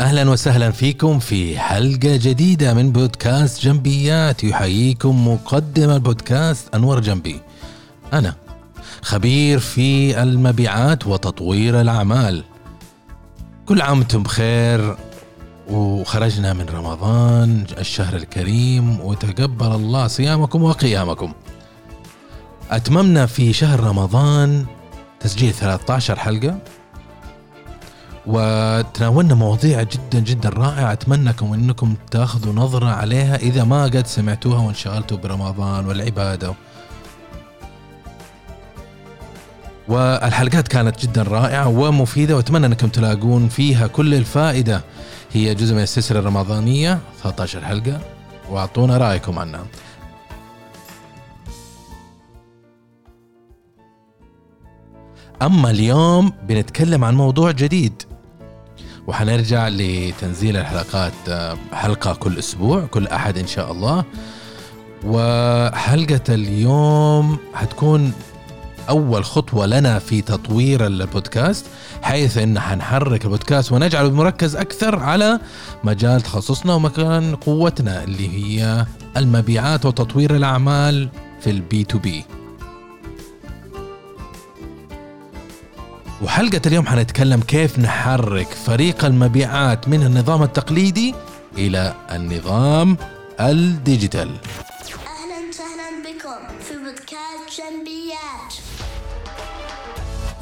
أهلا وسهلا فيكم في حلقة جديدة من بودكاست جنبيات يحييكم مقدم البودكاست أنور جنبي. أنا خبير في المبيعات وتطوير الأعمال. كل عام وأنتم بخير وخرجنا من رمضان الشهر الكريم وتقبل الله صيامكم وقيامكم. أتممنا في شهر رمضان تسجيل 13 حلقة. وتناولنا مواضيع جدا جدا رائعة. أتمنىكم أنكم تاخذوا نظرة عليها إذا ما قد سمعتوها وانشغلتوا برمضان والعبادة. والحلقات كانت جدا رائعة ومفيدة وأتمنى أنكم تلاقون فيها كل الفائدة. هي جزء من السلسلة الرمضانية 13 حلقة وأعطونا رأيكم عنها. أما اليوم بنتكلم عن موضوع جديد. وحنرجع لتنزيل الحلقات آه، حلقة كل أسبوع كل أحد إن شاء الله. وحلقة اليوم حتكون أول خطوة لنا في تطوير البودكاست حيث أن حنحرك البودكاست ونجعله مركز أكثر على مجال تخصصنا ومكان قوتنا اللي هي المبيعات وتطوير الأعمال في ال B2B وحلقة اليوم حنتكلم كيف نحرك فريق المبيعات من النظام التقليدي إلى النظام ال digital؟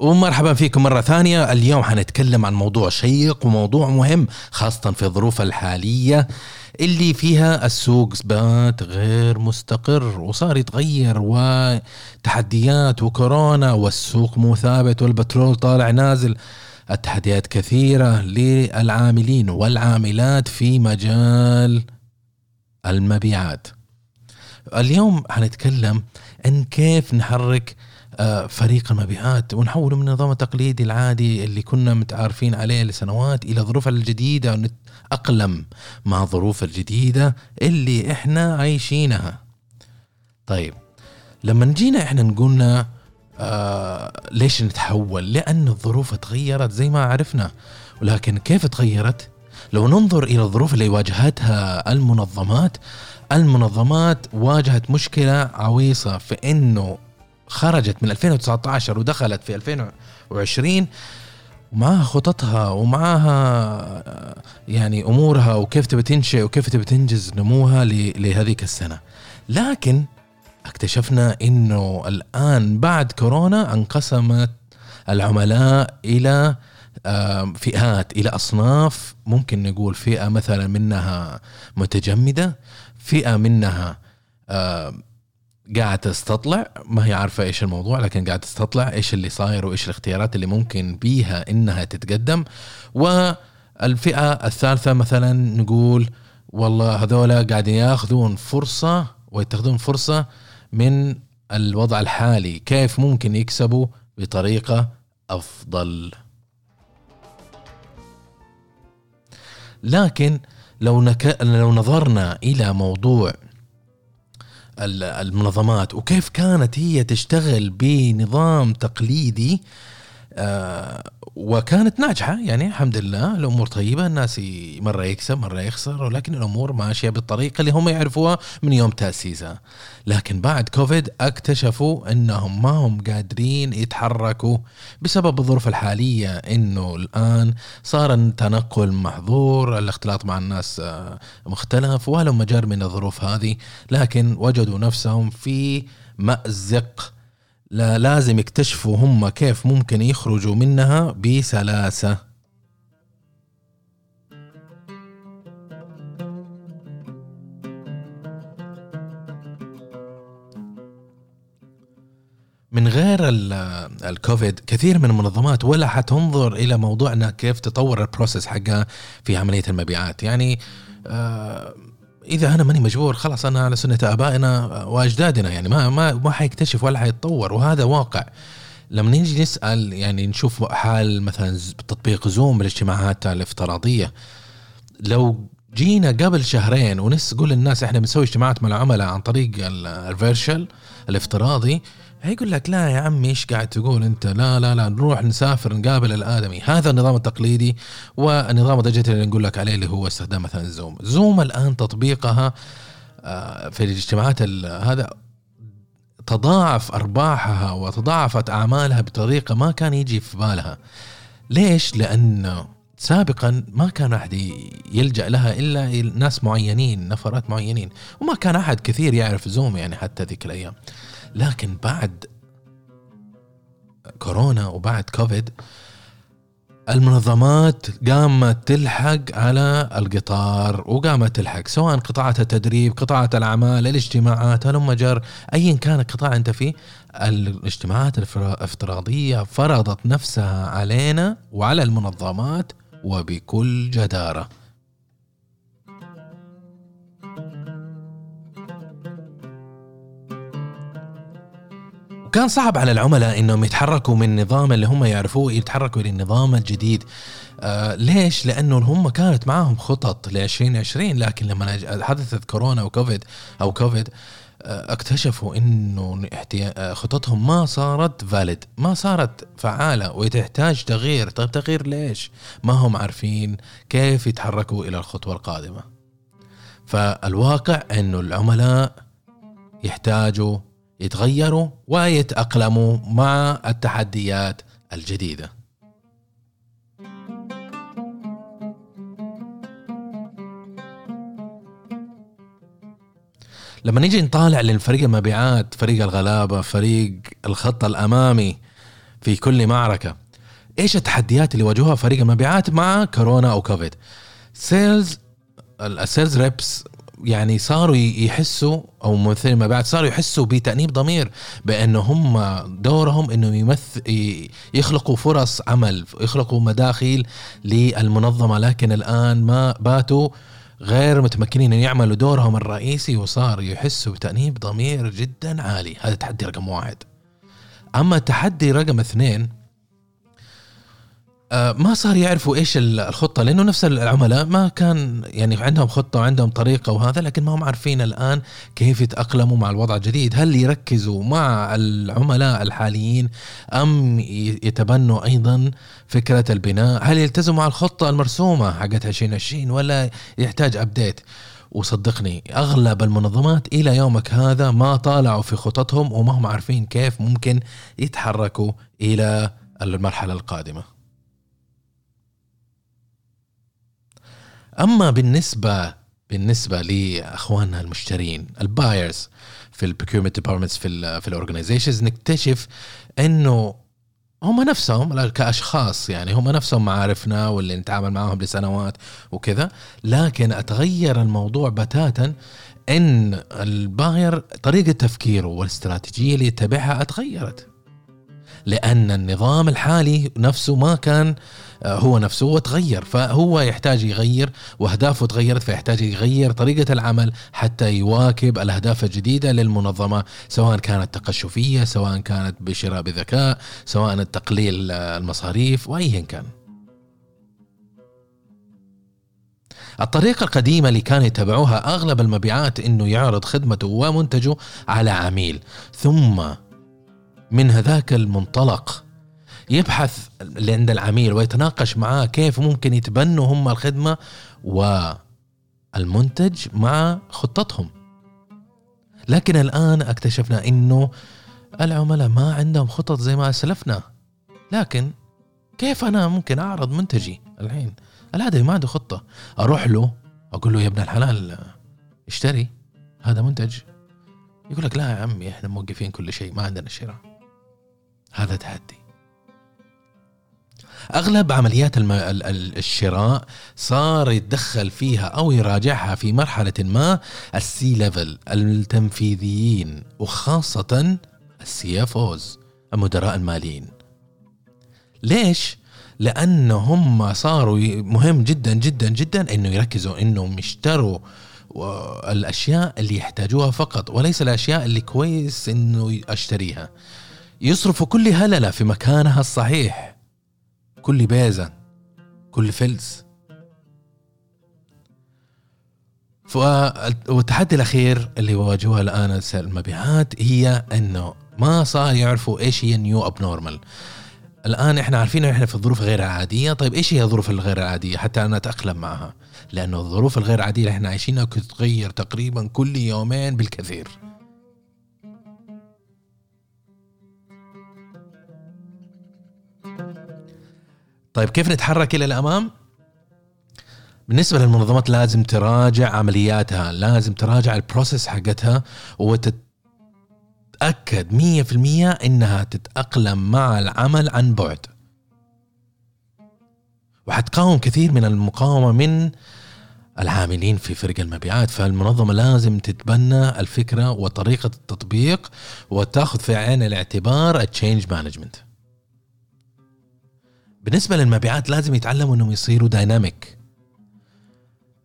ومرحبا فيكم مرة ثانية. اليوم حنتكلم عن موضوع شيق وموضوع مهم خاصة في الظروف الحالية اللي فيها السوق بات غير مستقر وصار يتغير وتحديات وكورونا والسوق مو ثابت والبترول طالع نازل. التحديات كثيرة للعاملين والعاملات في مجال المبيعات. اليوم حنتكلم عن كيف نحرك فريق المبيعات ونحوله من النظام التقليدي العادي اللي كنا متعارفين عليه لسنوات إلى الظروف الجديدة ونتأقلم مع الظروف الجديدة اللي إحنا عايشينها. طيب لما جينا إحنا نقولنا آه ليش نتحول؟ لأن الظروف تغيرت زي ما عرفنا ولكن كيف تغيرت؟ لو ننظر إلى الظروف اللي واجهتها المنظمات المنظمات واجهت مشكلة عويصة في إنه خرجت من 2019 ودخلت في 2020 ومعها خططها ومعها يعني أمورها وكيف تبي تنشئ وكيف تبي تنجز نموها لهذيك السنة. لكن اكتشفنا إنه الآن بعد كورونا انقسمت العملاء إلى فئات إلى أصناف. ممكن نقول فئة مثلا منها متجمدة فئة منها قاعد تستطلع ما هي عارفة إيش الموضوع لكن قاعد تستطلع إيش اللي صاير وإيش الاختيارات اللي ممكن بيها إنها تتقدم. والفئة الثالثة مثلا نقول والله هذولا قاعدين ياخذون فرصة ويتخذون فرصة من الوضع الحالي كيف ممكن يكسبوا بطريقة أفضل. لكن لو نك... لو نظرنا إلى موضوع المنظمات وكيف كانت هي تشتغل بنظام تقليدي وكانت ناجحة يعني الحمد لله. الأمور طيبة الناس مرة يكسب مرة يخسر ولكن الأمور ماشية بالطريقة اللي هم يعرفوها من يوم تأسيسها. لكن بعد كوفيد اكتشفوا أنهم ما هم قادرين يتحركوا بسبب الظروف الحالية أنه الآن صار التنقل محظور الاختلاط مع الناس آه، مختلف ولهم مجال من الظروف هذه. لكن وجدوا نفسهم في مأزق لا لازم يكتشفوا هم كيف ممكن يخرجوا منها بسلاسة. من غير الكوفيد كثير من المنظمات ولا حتنظر إلى موضوعنا كيف تطور ال process حقها في عملية المبيعات. يعني آه إذا أنا ماني مجبور خلاص أنا على سنة آبائنا وأجدادنا يعني ما ما ما حيكتشف ولا حيتطور وهذا واقع. لما نيجي نسأل يعني نشوف حال مثلا تطبيق زوم بالاجتماعات الافتراضية. لو جينا قبل شهرين ونقول للناس إحنا بنسوي اجتماعات مع العملاء عن طريق ال- virtual الافتراضي هيقول لك لا يا عمي إيش قاعد تقول أنت؟ لا لا لا نروح نسافر نقابل الآدمي. هذا النظام التقليدي والنظام ال digital اللي نقول لك عليه اللي هو استخدام مثلا زوم. زوم الآن تطبيقها آه، في الاجتماعات ال- هذا تضاعف أرباحها وتضاعفت أعمالها بطريقة ما كان يجي في بالها. ليش؟ لأن سابقا ما كان أحد يلجأ لها إلا ناس معينين نفرات معينين وما كان أحد كثير يعرف زوم يعني حتى ذيك الأيام. لكن بعد كورونا وبعد كوفيد المنظمات قامت تلحق على القطار وقامت تلحق سواء قطاعات التدريب قطاعات الأعمال الاجتماعات هلم جر ايا كان القطاع أنت فيه الاجتماعات الافتراضية فرضت نفسها علينا وعلى المنظمات وبكل جدارة. وكان صعب على العملاء إنهم يتحركوا من النظام اللي هم يعرفوه يتحركوا للنظام الجديد آه ليش؟ لأنه هم كانت معاهم خطط ل 2020 لكن لما حدثت كورونا وكوفيد أو كوفيد آه اكتشفوا إنه آه، خططهم ما صارت فاليد ما صارت فعالة وتحتاج تغيير طيب تغيير ليش؟ ما هم عارفين كيف يتحركوا إلى الخطوة القادمة فالواقع إنه العملاء يحتاجوا يتغيروا ويتأقلموا مع التحديات الجديدة. لما نيجي نطالع للفريق المبيعات فريق الغلابة فريق الخط الأمامي في كل معركة إيش التحديات اللي واجهوها فريق المبيعات مع كورونا أو كوفيد؟ سيلز ال sales reps يعني صاروا يحسوا أو ممثلين المبيعات صاروا يحسوا بتأنيب ضمير بانه هم دورهم إنه يمث ي- يخلقوا فرص عمل يخلقوا مداخل للمنظمة. لكن الآن ما باتوا غير متمكنين إن يعملوا دورهم الرئيسي وصار يحسوا بتأنيب ضمير جدا عالي. هذا تحدي رقم واحد. أما التحدي رقم اثنين ما صار يعرفوا إيش ال- الخطة لأنه نفس العملاء ما كان يعني عندهم خطة وعندهم طريقة وهذا لكن ما هم عارفين الآن كيف يتأقلموا مع الوضع الجديد. هل يركزوا مع العملاء الحاليين أم يتبنوا أيضا فكرة البناء؟ هل يلتزموا مع الخطة المرسومة حقت 2020 ولا يحتاج ابديت وصدقني أغلب المنظمات إلى يومك هذا ما طالعوا في خططهم وما هم عارفين كيف ممكن يتحركوا إلى المرحلة القادمة. أما بالنسبة بالنسبة لإخواننا المشترين ال buyers في ال procurement departments في ال في ال organizations نكتشف إنه هم نفسهم كأشخاص يعني هم نفسهم معارفنا واللي نتعامل معاهم لسنوات وكذا. لكن أتغير الموضوع بتاتا إن ال buyer طريقة تفكيره والاستراتيجية اللي يتبعها أتغيرت. لأن النظام الحالي نفسه ما كان آه، هو نفسه هو تغير فهو يحتاج يغير وأهدافه تغيرت فيحتاج يغير طريقة العمل حتى يواكب الأهداف الجديدة للمنظمة سواء كانت تقشفية سواء كانت بشراء بذكاء سواء التقليل آه، المصاريف وايا كان. الطريقة القديمة اللي كانوا يتبعوها أغلب المبيعات إنه يعرض خدمته ومنتجه على عميل ثم من هذاك المنطلق. يبحث اللي عند العميل ويتناقش معاه كيف ممكن يتبنوا هم الخدمة والمنتج مع خطتهم. لكن الآن اكتشفنا إنه العملاء ما عندهم خطط زي ما أسلفنا لكن كيف أنا ممكن أعرض منتجي الحين؟ الآدمي ما عنده خطة. أروح له أقول له يا ابن الحلال اشتري هذا منتج. يقول لك لا يا عمي إحنا موقفين كل شيء ما عندنا شراء. هذا تحدي. أغلب عمليات الم... ال- ال- الشراء صار يتدخل فيها أو يراجعها في مرحلة ما ال C-level التنفيذيين وخاصة ال CFOs المدراء الماليين. ليش؟ لأنه هم صاروا مهم جدا جدا جدا إنه يركزوا إنهم يشتروا الأشياء اللي يحتاجوها فقط وليس الأشياء اللي كويس إنه أشتريها. يصرفوا كل هللة في مكانها الصحيح. كل بيزه كل فلس. والتحدي الأخير اللي يواجهها الآن المبيعات هي إنه ما صار يعرفوا إيش هي new abnormal الآن إحنا عارفين إحنا في الظروف غير العاديه طيب إيش هي الظروف الغير العاديه حتى أنا أتأقلم معها. لأنه الظروف الغير عادية اللي إحنا عايشينها تتغير تقريبا كل يومين بالكثير. طيب كيف نتحرك إلى الأمام؟ بالنسبة للمنظمات لازم تراجع عملياتها لازم تراجع البروسيس حقتها في المية إنها تتأقلم مع العمل عن بعد. وحتقاوم كثير من المقاومة من العاملين في فرق المبيعات فالمنظمة لازم تتبنى الفكرة وطريقة التطبيق وتأخذ في عين الاعتبار ال change management بالنسبة للمبيعات لازم يتعلموا إنهم يصيروا dynamic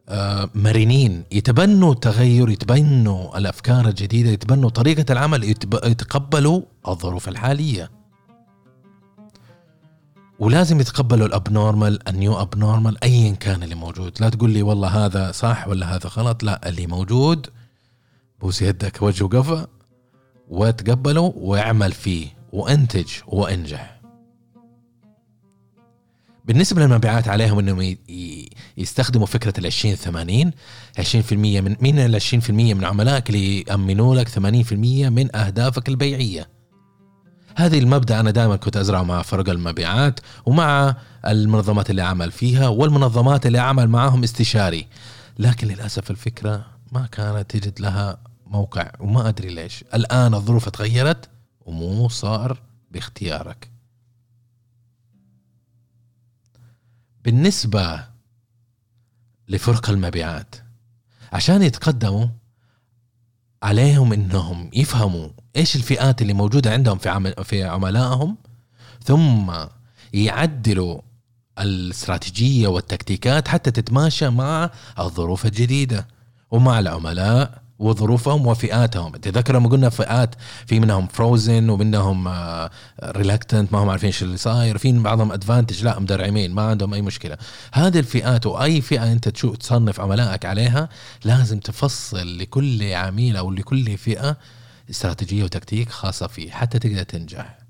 آه، مرنين. يتبنوا التغير يتبنوا الأفكار الجديدة يتبنوا طريقة العمل يتقبلوا الظروف الحالية. ولازم يتقبلوا ال abnormal ال new abnormal ايا كان اللي موجود. لا تقول لي والله هذا صح ولا هذا غلط لا اللي موجود بوس يدك وجه وقفا وتقبله واعمل فيه وانتج وانجح. بالنسبة للمبيعات عليهم إنهم يستخدموا فكرة ال 20 80 20% من مين ال 20% من عملائك اللي يأمنوا لك 80% من أهدافك البيعية. هذه المبدأ أنا دائما كنت ازرعه مع فرق المبيعات ومع المنظمات اللي أعمل فيها والمنظمات اللي أعمل معاهم استشاري. لكن للأسف الفكرة ما كانت تجد لها موقع وما أدري ليش. الآن الظروف تغيرت ومو صار باختيارك. بالنسبة لفرق المبيعات عشان يتقدموا عليهم إنهم يفهموا إيش الفئات اللي موجودة عندهم في عمل في عملائهم ثم يعدلوا الاستراتيجية والتكتيكات حتى تتماشى مع الظروف الجديدة ومع العملاء وظروفهم وفئاتهم. تذكر لما قلنا فئات في منهم فروزن ومنهم reluctant ما هم عارفين إيش اللي صاير. في بعضهم advantage لا مدرعمين ما عندهم أي مشكلة. هذه الفئات وأي فئة أنت تشوف تصنف عملائك عليها لازم تفصل لكل عميل أو لكل فئة استراتيجية وتكتيك خاصة فيه حتى تقدر تنجح.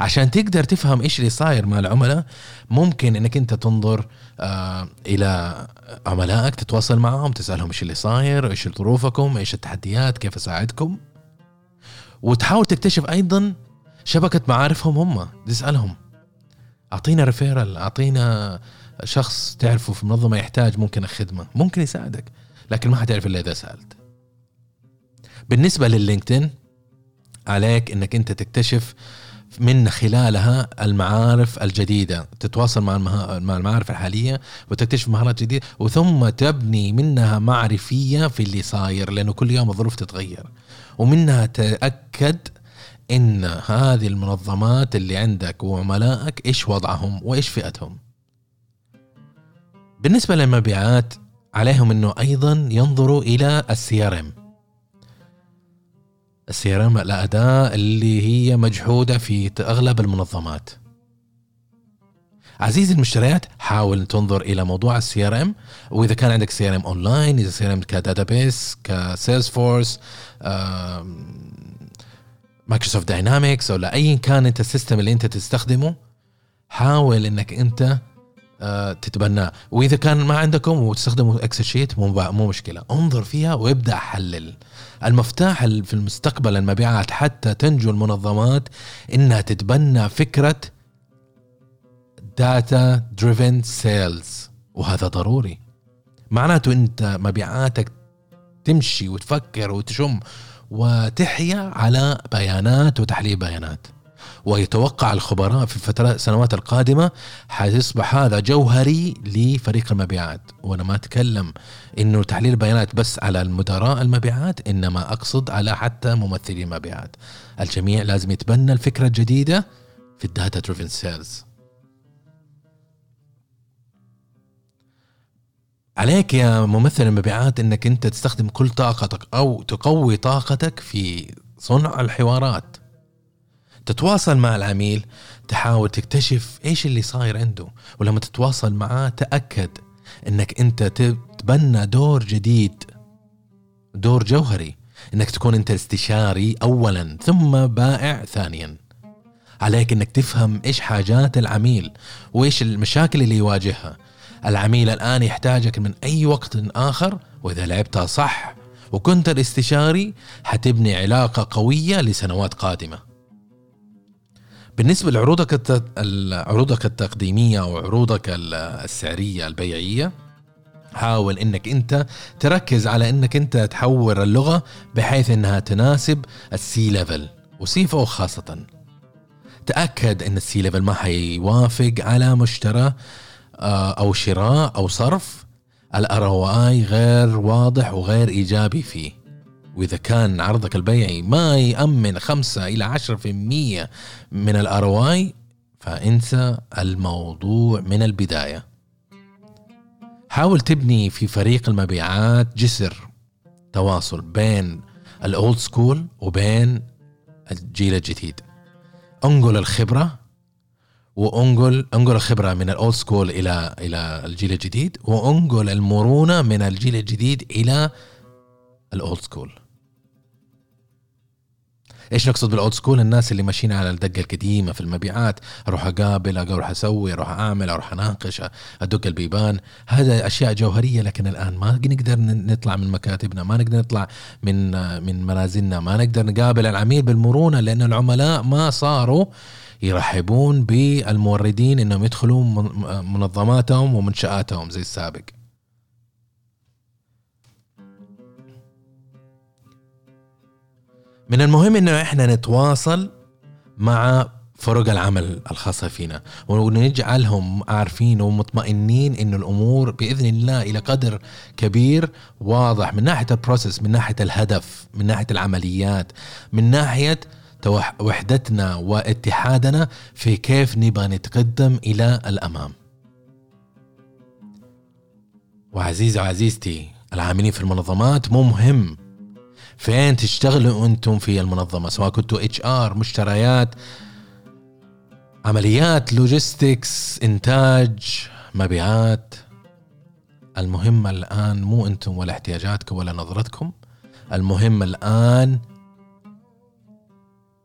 عشان تقدر تفهم إيش اللي صاير مع العملاء ممكن إنك أنت تنظر آه إلى عملائك تتواصل معهم تسألهم إيش اللي صاير إيش ظروفكم إيش التحديات كيف أساعدكم. وتحاول تكتشف أيضا شبكة معارفهم هم تسألهم. أعطينا ريفيرال أعطينا شخص تعرفه في منظمة يحتاج ممكن خدمه ممكن يساعدك لكن ما حتعرف إلا إذا سألت. بالنسبة لللينكدين عليك إنك أنت تكتشف من خلالها المعارف الجديدة تتواصل مع مع المعارف الحالية وتكتشف مهارات جديدة وثم تبني منها معرفية في اللي صاير لأنه كل يوم الظروف تتغير. ومنها تأكد إن هذه المنظمات اللي عندك وعملائك إيش وضعهم وإيش فئتهم. بالنسبة للمبيعات عليهم إنه أيضا ينظروا إلى ال CRM ال CRM الاداه اللي هي مجحودة في أغلب المنظمات. عزيزي المشتريات حاول تنظر إلى موضوع ال CRM وإذا كان عندك CRM online إذا CRM ك database ك Salesforce Microsoft Dynamics ولا ايا كان أنت ال system اللي أنت تستخدمه حاول إنك أنت تتبناه وإذا كان ما عندكم وتستخدموا Excel sheet مو مو مشكلة. انظر فيها وابدأ حلل. المفتاح في المستقبل المبيعات حتى تنجو المنظمات إنها تتبنى فكرة data driven sales وهذا ضروري. معناته أنت مبيعاتك تمشي وتفكر وتشم وتحيا على بيانات وتحليل بيانات. ويتوقع الخبراء في الفترات السنوات القادمة حيصبح هذا جوهري لفريق المبيعات. وأنا ما أتكلم إنه تحليل بيانات بس على المدراء المبيعات إنما أقصد على حتى ممثلي المبيعات. الجميع لازم يتبنى الفكرة الجديدة في ال data driven sales عليك يا ممثل المبيعات إنك أنت تستخدم كل طاقتك أو تقوي طاقتك في صنع الحوارات. تتواصل مع العميل تحاول تكتشف إيش اللي صاير عنده ولما تتواصل معاه تأكد إنك أنت تتبنى دور جديد دور جوهري إنك تكون أنت استشاري اولا ثم بائع ثانيا. عليك إنك تفهم إيش حاجات العميل وإيش المشاكل اللي يواجهها. العميل الآن يحتاجك من أي وقت آخر وإذا لعبتها صح وكنت الاستشاري حتبني علاقة قوية لسنوات قادمة. بالنسبة لعروضك عروضك التقديمية أو عروضك السعرية البيعية حاول إنك أنت تركز على إنك أنت تحور اللغة بحيث إنها تناسب ال C level و CFO خاصة. تأكد إن ال C level ما حيوافق على مشترى آه، أو شراء أو صرف ال ROI غير واضح وغير إيجابي فيه. وإذا كان عرضك البيعي ما يأمن 5 إلى 10% من ال ROI فأنسى الموضوع من البداية. حاول تبني في فريق المبيعات جسر تواصل بين ال old school وبين الجيل الجديد. انقل الخبرة وانقل انقل الخبرة من ال old school إلى إلى الجيل الجديد وانقل المرونة من الجيل الجديد إلى ال old school إيش نقصد بال old school الناس اللي ماشيين على الدقة القديمة في المبيعات أروح أقابل أروح أسوي أروح أعمل أروح أناقش أدق البيبان. هذا أشياء جوهرية لكن الآن ما نقدر نطلع من مكاتبنا ما نقدر نطلع من من منازلنا ما نقدر نقابل العميل بالمرونة لأن العملاء ما صاروا يرحبون بالموردين إنهم يدخلوا منظماتهم ومنشآتهم زي السابق. من المهم إنه إحنا نتواصل مع فرق العمل الخاصة فينا ونجعلهم عارفين ومطمئنين إنه الأمور بإذن الله إلى قدر كبير واضح من ناحية البروسيس من ناحية الهدف من ناحية العمليات من ناحية وحدتنا واتحادنا في كيف نبغى نتقدم إلى الأمام. وعزيزي وعزيزتي العاملين في المنظمات مو مهم فين تشتغلوا أنتم في المنظمة؟ سواء كنتوا HR مشتريات عمليات logistics إنتاج مبيعات. المهم الآن مو أنتم ولا احتياجاتكم ولا نظرتكم. المهم الآن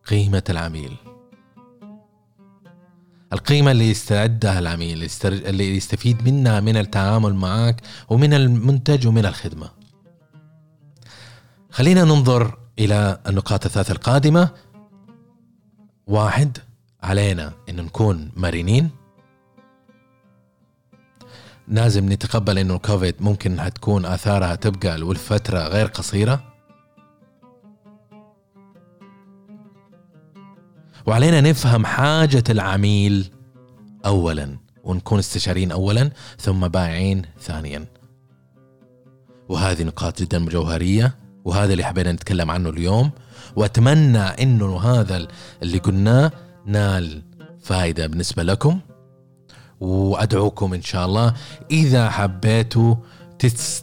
قيمة العميل. القيمة اللي يستعدها العميل اللي يستفيد منها من التعامل معك ومن المنتج ومن الخدمة. خلينا ننظر إلى النقاط الثلاثة القادمة. واحد علينا أن نكون مرنين. لازم نتقبل أنه الكوفيد ممكن هتكون آثارها تبقى لفترة غير قصيرة. وعلينا نفهم حاجة العميل أولا ونكون استشاريين أولا ثم بائعين ثانيا. وهذه نقاط جدا جوهرية. وهذا اللي حبينا نتكلم عنه اليوم. وأتمنى إنه هذا اللي قلناه نال فائدة بالنسبة لكم. وأدعوكم إن شاء الله إذا حبيتوا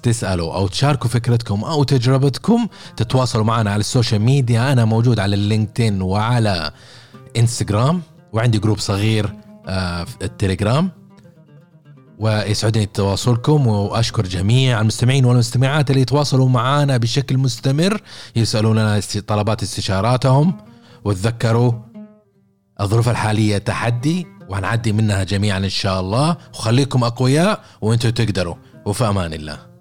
تسألوا أو تشاركوا فكرتكم أو تجربتكم تتواصلوا معنا على ال social media. أنا موجود على ال LinkedIn وعلى إنستغرام وعندي جروب صغير آه، في التليجرام. ويسعدني تواصلكم وأشكر جميع المستمعين والمستمعات اللي يتواصلوا معنا بشكل مستمر يسالوننا طلبات استشاراتهم وتذكروا الظروف الحالية تحدي وهنعدي منها جميعا إن شاء الله. وخليكم أقوياء وأنتم تقدروا. وفي أمان الله.